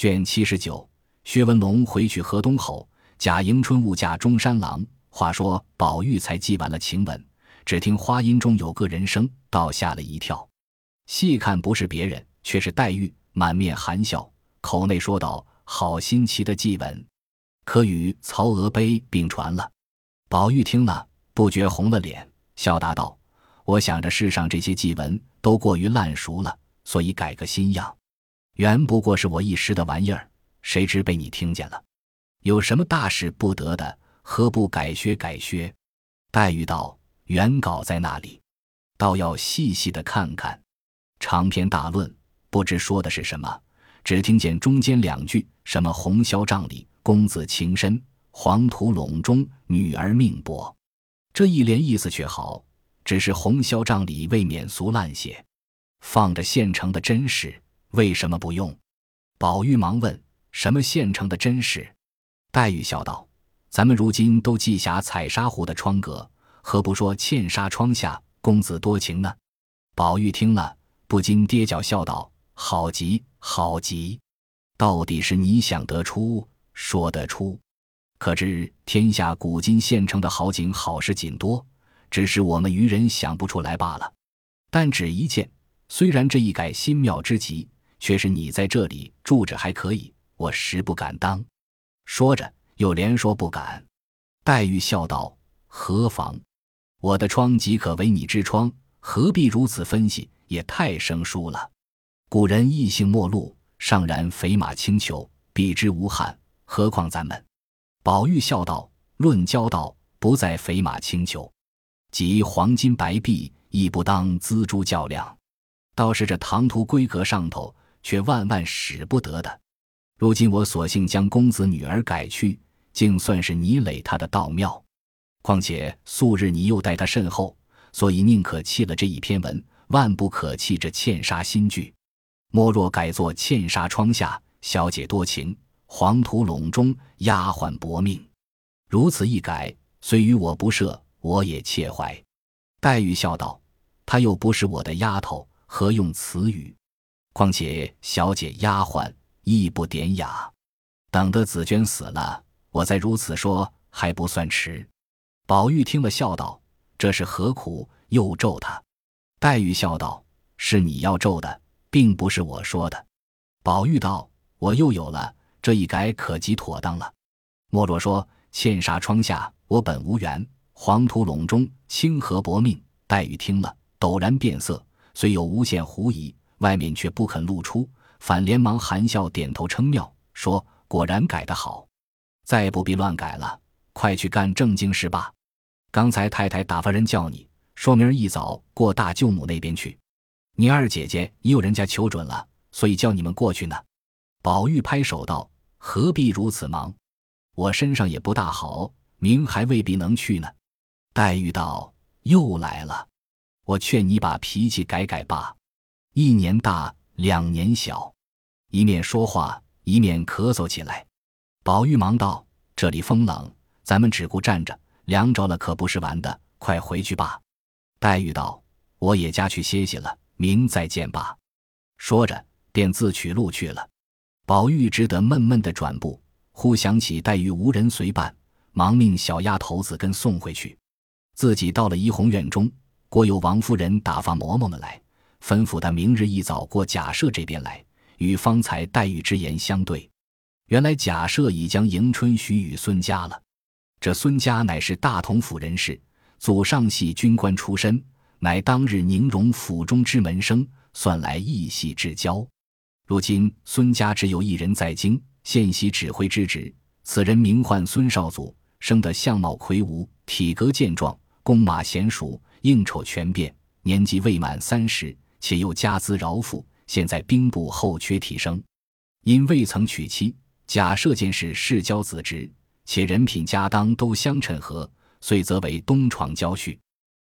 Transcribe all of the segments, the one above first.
卷七十九，薛文龙回去河东后，贾迎春误嫁中山郎。话说宝玉才记完了晴雯，只听花音中有个人声，倒吓了一跳。细看不是别人，却是黛玉，满面含笑，口内说道：“好新奇的祭文，可与曹娥碑并传了。”宝玉听了，不觉红了脸，笑答道：“我想着世上这些祭文都过于烂熟了，所以改个新样。”原不过是我一时的玩意儿，谁知被你听见了，有什么大事不得的？何不改削改削？黛玉道：“原稿在那里，倒要细细的看看。”长篇大论，不知说的是什么，只听见中间两句：“什么红绡帐里公子情深，黄土陇中女儿命薄。”这一联意思却好，只是红绡帐里未免俗烂些，放着现成的真实。为什么不用？宝玉忙问：“什么现成的真实？”黛玉笑道：“咱们如今都记下彩纱壶的窗格，何不说茜纱窗下公子多情呢？”宝玉听了，不禁跌脚笑道：“好极，好极！到底是你想得出，说得出。可知天下古今现成的好景好事尽多，只是我们愚人想不出来罢了。但只一件，虽然这一改新妙之极。”却是你在这里住着还可以，我实不敢当。说着，又连说不敢。黛玉笑道：“何妨？我的窗即可为你之窗，何必如此分析？也太生疏了。古人异性陌路，尚然肥马轻裘，比之无憾。何况咱们？”宝玉笑道：“论交道，不在肥马轻裘，即黄金白璧，亦不当锱铢较量。倒是这唐突闺阁上头。”却万万使不得的。如今我索性将公子女儿改去，竟算是你累他的道庙。况且素日你又待他甚厚，所以宁可弃了这一篇文，万不可弃这茜纱新句。莫若改作茜纱窗下小姐多情，黄土陇中丫鬟薄命。如此一改，虽与我不赦，我也切怀。黛玉笑道：“她又不是我的丫头，何用此语？”况且小姐丫鬟亦不典雅，等得紫娟死了，我再如此说还不算迟。宝玉听了，笑道：“这是何苦又咒他？”黛玉笑道：“是你要咒的，并不是我说的。”宝玉道：“我又有了这一改，可即妥当了。莫若说茜纱窗下，我本无缘；黄土陇中，清河薄命。”黛玉听了，陡然变色，虽有无限狐疑。外面却不肯露出，反连忙含笑点头称妙，说：“果然改得好，再不必乱改了，快去干正经事吧。刚才太太打发人叫你，说明儿一早过大舅母那边去。你二姐姐已有人家求准了，所以叫你们过去呢。”宝玉拍手道：“何必如此忙？我身上也不大好，明还未必能去呢。”黛玉道：“又来了，我劝你把脾气改改吧。”一年大，两年小，一面说话，一面咳嗽起来。宝玉忙道：“这里风冷，咱们只顾站着，凉着了可不是玩的。快回去吧。”黛玉道：“我也家去歇息了，明再见吧。”说着，便自取路去了。宝玉只得闷闷的转步，忽想起黛玉无人随伴，忙命小丫头子跟送回去。自己到了怡红院中，果有王夫人打发嬷嬷们来。吩咐他明日一早过贾赦这边来，与方才黛玉之言相对。原来贾赦已将迎春许与孙家了。这孙家乃是大同府人士，祖上系军官出身，乃当日宁荣府中之门生，算来一系至交。如今孙家只有一人在京，现袭指挥之职。此人名唤孙少祖，生得相貌魁梧，体格健壮，弓马娴熟，应酬全变，年纪未满三十。且又家资饶富，现在兵部后缺提升，因未曾娶妻，假设见是世交子侄，且人品家当都相称合，遂则为东床娇婿。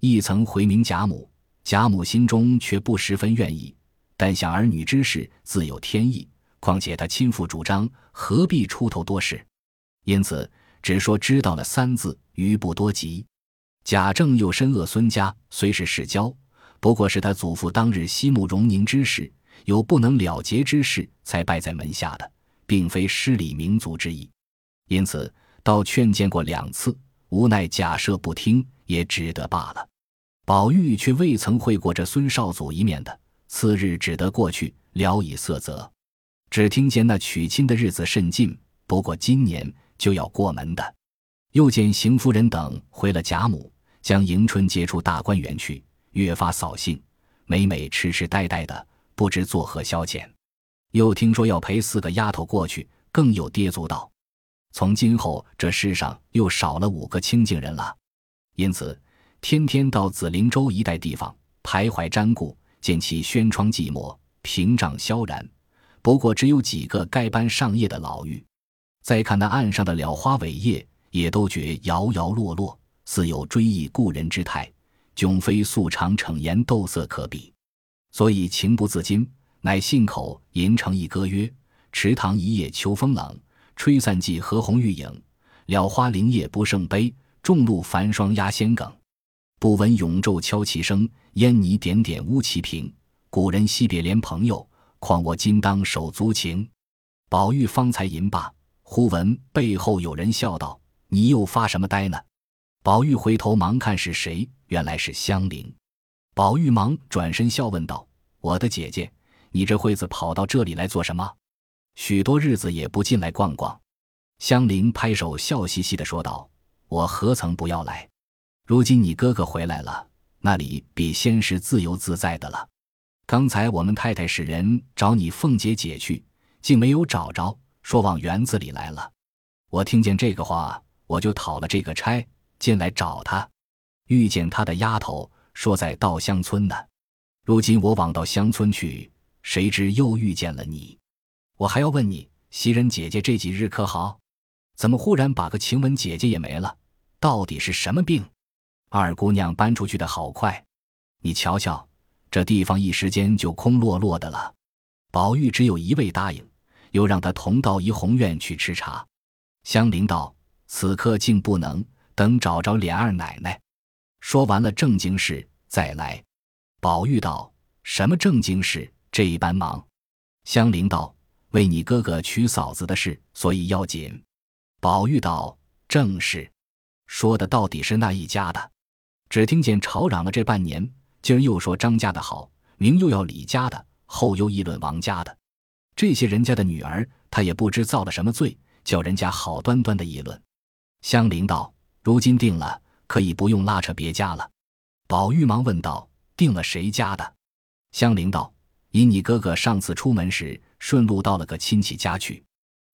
亦曾回明贾母，贾母心中却不十分愿意，但想儿女之事自有天意，况且他亲父主张，何必出头多事？因此只说知道了三字，余不多及。贾政又深恶孙家，虽是世交。不过是他祖父当日息慕荣宁之事，有不能了结之事，才拜在门下的，并非失礼民族之意。因此，倒劝谏过两次，无奈假设不听，也只得罢了。宝玉却未曾会过这孙少祖一面的，次日只得过去聊以色泽。只听见那娶亲的日子甚近，不过今年就要过门的。又见邢夫人等回了贾母，将迎春接出大观园去，越发扫兴，每每痴痴呆呆的，不知作何消遣。又听说要陪四个丫头过去，更有跌足道。从今后这世上又少了五个清净人了，因此天天到紫灵洲一带地方徘徊瞻顾，见其轩窗寂寞，屏障萧然，不过只有几个该班上夜的老妪。再看那岸上的蓼花伟叶，也都觉摇摇落落，似有追忆故人之态，迥非素常逞颜斗色可比。所以情不自禁，乃信口吟成一歌曰：“池塘一夜秋风冷。”吹散季何红玉影，蓼花零叶不胜悲。众露繁霜压仙梗，不闻永昼敲棋声。烟泥点点污其屏。古人惜别怜朋友，况我今当手足情。宝玉方才吟罢，忽闻背后有人笑道：“你又发什么呆呢？”宝玉回头忙看是谁，原来是香菱。宝玉忙转身笑问道：“我的姐姐，你这会子跑到这里来做什么？”许多日子也不进来逛逛，香菱拍手笑嘻嘻的说道：“我何曾不要来？如今你哥哥回来了，那里比先是自由自在的了。刚才我们太太使人找你凤姐姐去，竟没有找着，说往园子里来了。我听见这个话，我就讨了这个差进来找他，遇见他的丫头说在稻香村呢。如今我往到乡村去，谁知又遇见了你。”我还要问你，袭人姐姐这几日可好？怎么忽然把个晴雯姐姐也没了？到底是什么病？二姑娘搬出去的好快，你瞧瞧，这地方一时间就空落落的了。宝玉只有一位答应，又让他同到怡红院去吃茶。香菱道：“此刻竟不能，等找着琏二奶奶，说完了正经事再来。”宝玉道：“什么正经事？这一般忙。”香菱道。为你哥哥娶嫂子的事，所以要紧。宝玉道：“正是，说的到底是那一家的。只听见吵嚷了这半年，今儿又说张家的好，明又要李家的，后又议论王家的。这些人家的女儿，他也不知造了什么罪，叫人家好端端的议论。”香菱道：“如今定了，可以不用拉扯别家了。”宝玉忙问道：“定了谁家的？”香菱道：“因你哥哥上次出门时。”顺路到了个亲戚家去，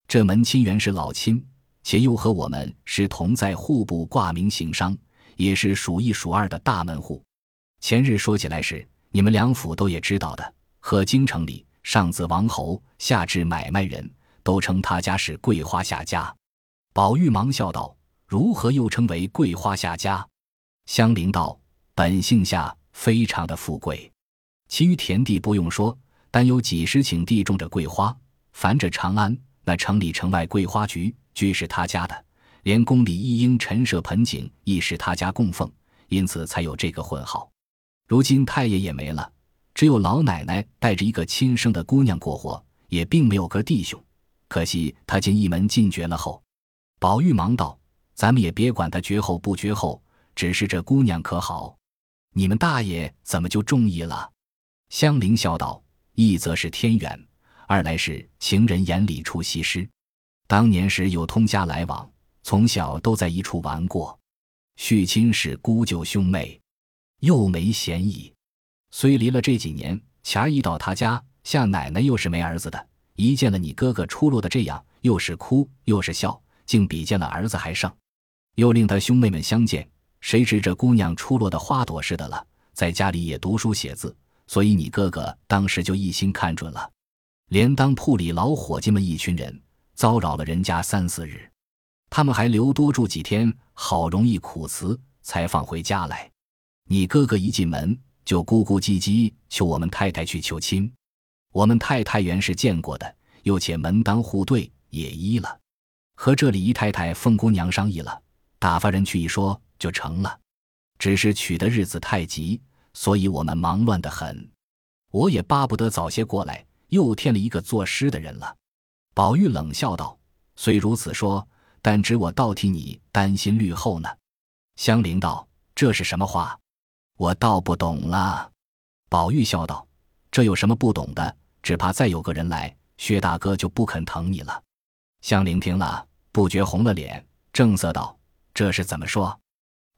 这门亲原是老亲，且又和我们是同在户部挂名行商，也是数一数二的大门户。前日说起来时，你们两府都也知道的。贺京城里上自王侯，下至买卖人，都称他家是桂花下家。宝玉忙笑道：“如何又称为桂花下家？”香菱道：“本姓夏，非常的富贵，其余田地不用说。”但有几十顷地种着桂花，凡着长安那城里城外桂花菊，俱是他家的；连宫里一应陈设盆景，亦是他家供奉，因此才有这个混号。如今太爷也没了，只有老奶奶带着一个亲生的姑娘过活，也并没有个弟兄。可惜他今一门尽绝了后。宝玉忙道：“咱们也别管他绝后不绝后，只是这姑娘可好？你们大爷怎么就中意了？”香菱笑道。一则是天缘，二来是情人眼里出西施。当年时有通家来往，从小都在一处玩过，续亲是姑舅兄妹，又没嫌疑。虽离了这几年，前儿一到他家，夏奶奶又是没儿子的，一见了你哥哥出落的这样，又是哭又是笑，竟比见了儿子还盛。又令他兄妹们相见，谁知这姑娘出落的花朵似的了，在家里也读书写字。所以你哥哥当时就一心看准了，连当铺里老伙计们一群人骚扰了人家三四日，他们还留多住几天，好容易苦辞才放回家来。你哥哥一进门就咕咕唧唧求我们太太去求亲，我们太太原是见过的，又且门当户对也依了，和这里姨太太凤姑娘商议了，打发人去一说就成了，只是娶的日子太急。所以我们忙乱的很，我也巴不得早些过来，又添了一个作诗的人了。宝玉冷笑道：“虽如此说，但只我倒替你担心虑后呢。”香菱道：“这是什么话？我倒不懂了。”宝玉笑道：“这有什么不懂的？只怕再有个人来，薛大哥就不肯疼你了。”香菱听了，不觉红了脸，正色道：“这是怎么说？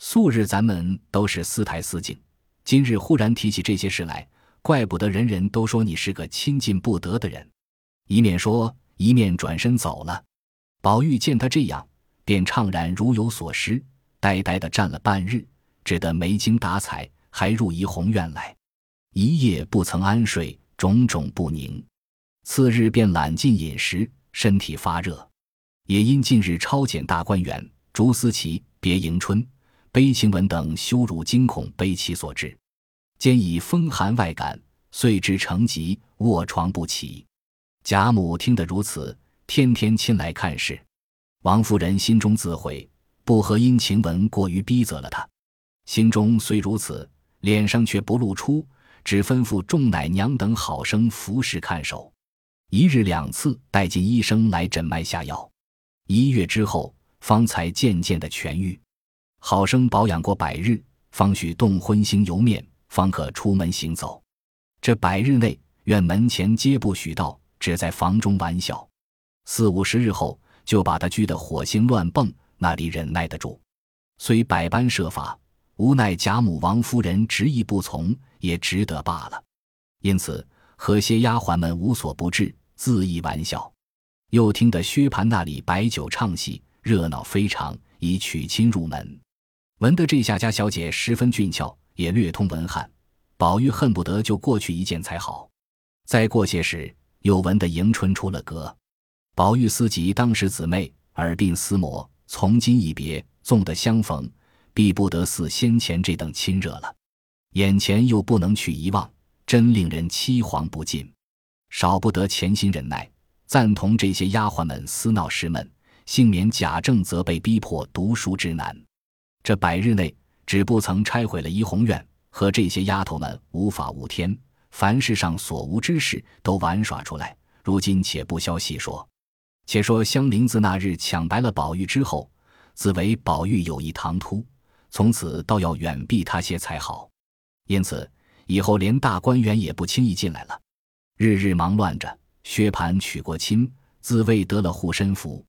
素日咱们都是私台私敬，今日忽然提起这些事来，怪不得人人都说你是个亲近不得的人。”一面说，一面转身走了。宝玉见他这样，便怅然如有所失，呆呆的站了半日，只得没精打采，还入怡红院来，一夜不曾安睡，种种不宁。次日便懒进饮食。身体发热，也因近日抄检大观园、朱思齐、别迎春、悲晴雯等羞辱惊恐悲戚所致，兼以风寒外感，遂至成疾，卧床不起。贾母听得如此，天天亲来看事。王夫人心中自悔，不和因晴雯过于逼责了她，心中虽如此，脸上却不露出，只吩咐众奶娘等好生服侍看守。一日两次带进医生来诊脉下药，一月之后方才渐渐的痊愈。好生保养过百日，方许动荤腥油面，方可出门行走。这百日内，院门前皆不许到，只在房中玩笑。四五十日后，就把他拘得火星乱蹦，那里忍耐得住？虽百般设法，无奈贾母、王夫人执意不从，也只得罢了。因此和些丫鬟们无所不至。恣意玩笑，又听得薛蟠那里摆酒唱戏，热闹非常，以娶亲入门。闻得这下家小姐十分俊俏，也略通文翰，宝玉恨不得就过去一见才好。再过些时，又闻得迎春出了阁，宝玉思及当时姊妹耳鬓厮磨，从今一别，纵得相逢，必不得似先前这等亲热了。眼前又不能去遗忘，真令人凄惶不尽。少不得潜心忍耐，赞同这些丫鬟们私闹事闷，幸免贾政则被逼迫读书之难。这百日内，只不曾拆毁了怡红院，和这些丫头们无法无天，凡世上所无之事都玩耍出来。如今且不消细说，且说香菱自那日抢白了宝玉之后，自为宝玉有意唐突，从此倒要远避他些才好，因此以后连大观园也不轻易进来了。日日忙乱着，薛蟠娶过亲，自谓得了护身符，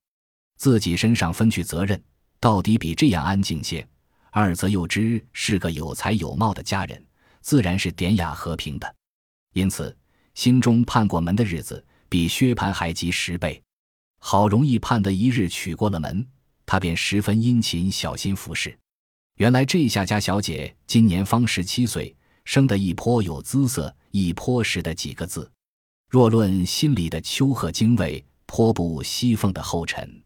自己身上分去责任，到底比这样安静些。二则又知是个有才有貌的佳人，自然是典雅和平的，因此心中盼过门的日子比薛蟠还急十倍。好容易盼得一日娶过了门，他便十分殷勤小心服侍。原来这下家小姐今年方十七岁，生得一颇有姿色，一颇识的几个字。若论心里的秋壑精卫，颇不西凤的后尘。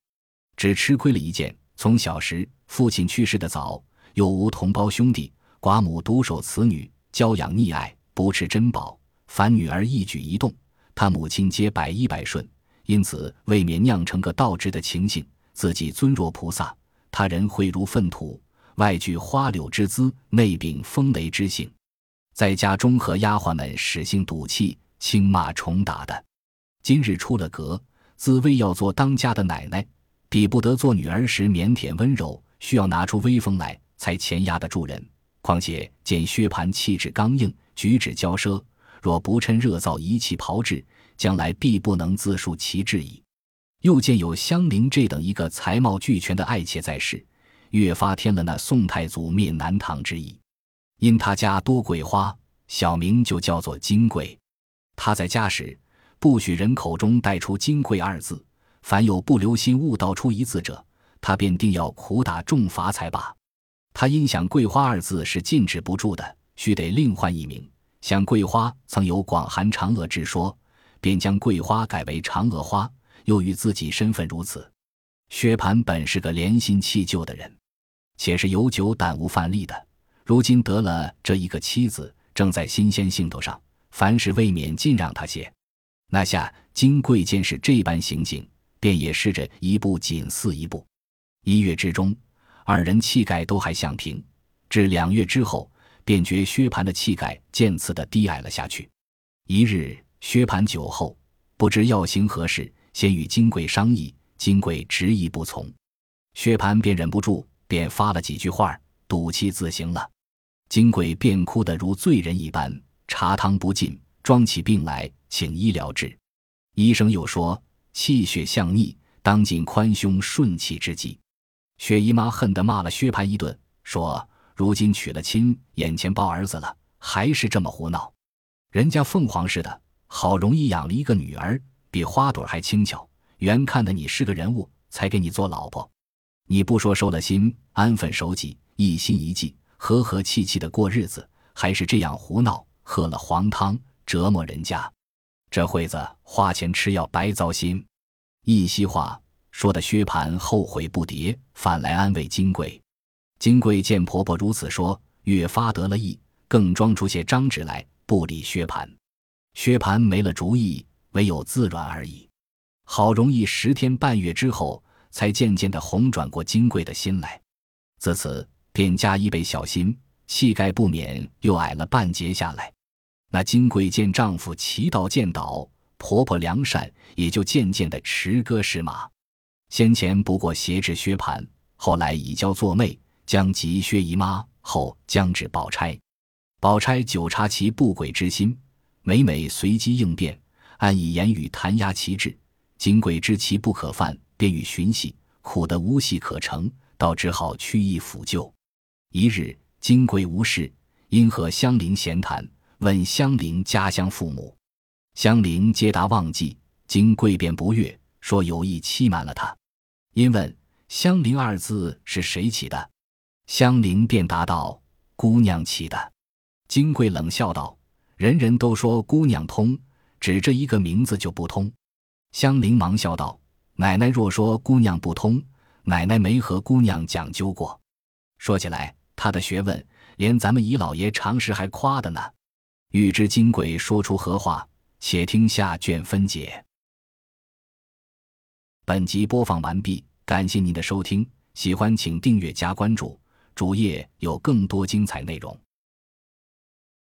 只吃亏了一件：从小时父亲去世的早，又无同胞兄弟，寡母独守此女，娇养溺爱，不吃珍宝。凡女儿一举一动，他母亲皆百依百顺，因此未免酿成个倒置的情形。自己尊若菩萨，他人秽如粪土，外具花柳之姿，内秉风雷之性，在家中和丫鬟们使性赌气。轻骂重打的，今日出了阁，自谓要做当家的奶奶，比不得做女儿时腼腆温柔，需要拿出威风来才钳压得住人。况且见薛蟠气质刚硬，举止骄奢，若不趁热造一气炮制，将来必不能自述其志矣。又见有香菱这等一个才貌俱全的爱妾在世，越发添了那宋太祖灭南唐之意。因他家多桂花，小名就叫做金桂。他在家时，不许人口中带出“金桂”二字。凡有不留心误道出一字者，他便定要苦打重罚才罢。他因想“桂花”二字是禁止不住的，须得另换一名。想桂花曾有广寒嫦娥之说，便将桂花改为嫦娥花。又与自己身份如此。薛蟠本是个怜新弃旧的人，且是有酒胆无饭力的。如今得了这一个妻子，正在新鲜兴头上。凡事未免尽让他些，那下金贵见是这般行径，便也试着一步紧似一步。一月之中，二人气概都还相平；至两月之后，便觉薛蟠的气概渐次的低矮了下去。一日，薛蟠酒后，不知要行何事，先与金贵商议，金贵执意不从，薛蟠便忍不住，便发了几句话，赌气自行了。金贵便哭得如醉人一般，茶汤不进，装起病来，请医疗治。医生又说气血相逆，当尽宽胸顺气之计。薛姨妈恨得骂了薛蟠一顿，说：“如今娶了亲，眼前抱儿子了，还是这么胡闹？人家凤凰似的，好容易养了一个女儿，比花朵还轻巧。原看的你是个人物，才给你做老婆。你不说收了心，安分守己，一心一计。”和和气气的过日子，还是这样胡闹，喝了黄汤，折磨人家。这会子花钱吃药白糟心。一席话说的薛蟠后悔不迭，反来安慰金贵。金贵见婆婆如此说，越发得了意，更装出些张纸来，不理薛蟠。薛蟠没了主意，唯有自软而已。好容易十天半月之后，才渐渐的红转过金贵的心来。自此。便加一倍小心，气概不免又矮了半截下来。那金贵见丈夫骑道见倒，婆婆良善，也就渐渐的驰歌是马。先前不过挟制薛蟠，后来以娇作媚，将及薛姨妈，后将至宝钗。宝钗久察其不轨之心，每每随机应变，暗以言语弹压其志。金贵知其不可犯，便欲寻隙，苦得无戏可成，倒只好屈意抚救。一日，金贵无事，因和香菱闲谈，问香菱家乡父母。香菱皆答忘记。金贵便不悦，说有意欺瞒了他。因问香菱二字是谁起的，香菱便答道：“姑娘起的。”金贵冷笑道：“人人都说姑娘通，只这一个名字就不通。”香菱忙笑道：“奶奶若说姑娘不通，奶奶没和姑娘讲究过。说起来。”他的学问，连咱们姨老爷常时还夸的呢。欲知金鬼说出何话，且听下卷分解。本集播放完毕，感谢您的收听，喜欢请订阅加关注，主页有更多精彩内容。